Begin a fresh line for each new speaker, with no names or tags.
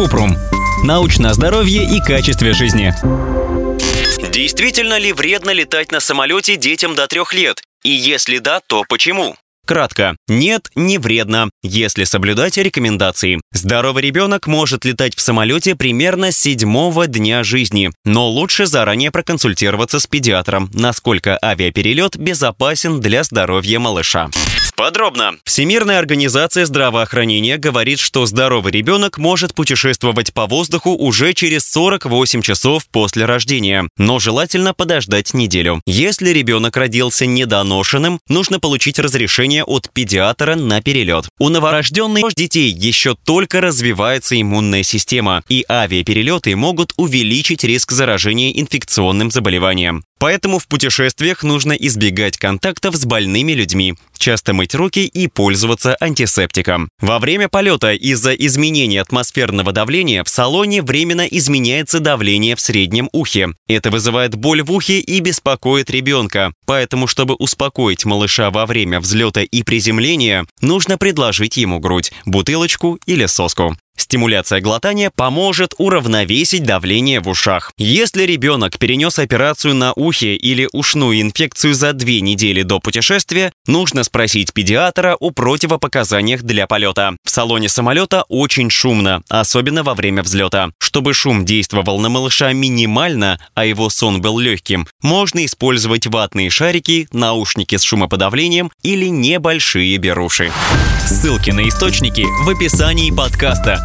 Купрум. Научное здоровье и качестве жизни.
Действительно ли вредно летать на самолете детям до трех лет? И если да, то почему? Кратко. Нет, не вредно, если соблюдать рекомендации. Здоровый ребенок может летать в самолете примерно с седьмого дня жизни, но лучше заранее проконсультироваться с педиатром, насколько авиаперелет безопасен для здоровья малыша. Подробно. Всемирная организация здравоохранения говорит, что здоровый ребенок может путешествовать по воздуху уже через 48 часов после рождения, но желательно подождать неделю. Если ребенок родился недоношенным, нужно получить разрешение от педиатра на перелет. У новорожденных детей еще только развивается иммунная система, и авиаперелеты могут увеличить риск заражения инфекционным заболеванием. Поэтому в путешествиях нужно избегать контактов с больными людьми, часто мыть руки и пользоваться антисептиком. Во время полета из-за изменения атмосферного давления в салоне временно изменяется давление в среднем ухе. Это вызывает боль в ухе и беспокоит ребенка. Поэтому, чтобы успокоить малыша во время взлета и приземления, нужно предложить ему грудь, бутылочку или соску. Стимуляция глотания поможет уравновесить давление в ушах. Если ребенок перенес операцию на ухе или ушную инфекцию за две недели до путешествия, нужно спросить педиатра о противопоказаниях для полета. В салоне самолета очень шумно, особенно во время взлета. Чтобы шум действовал на малыша минимально, а его сон был легким, можно использовать ватные шарики, наушники с шумоподавлением или небольшие беруши.
Ссылки на источники в описании подкаста.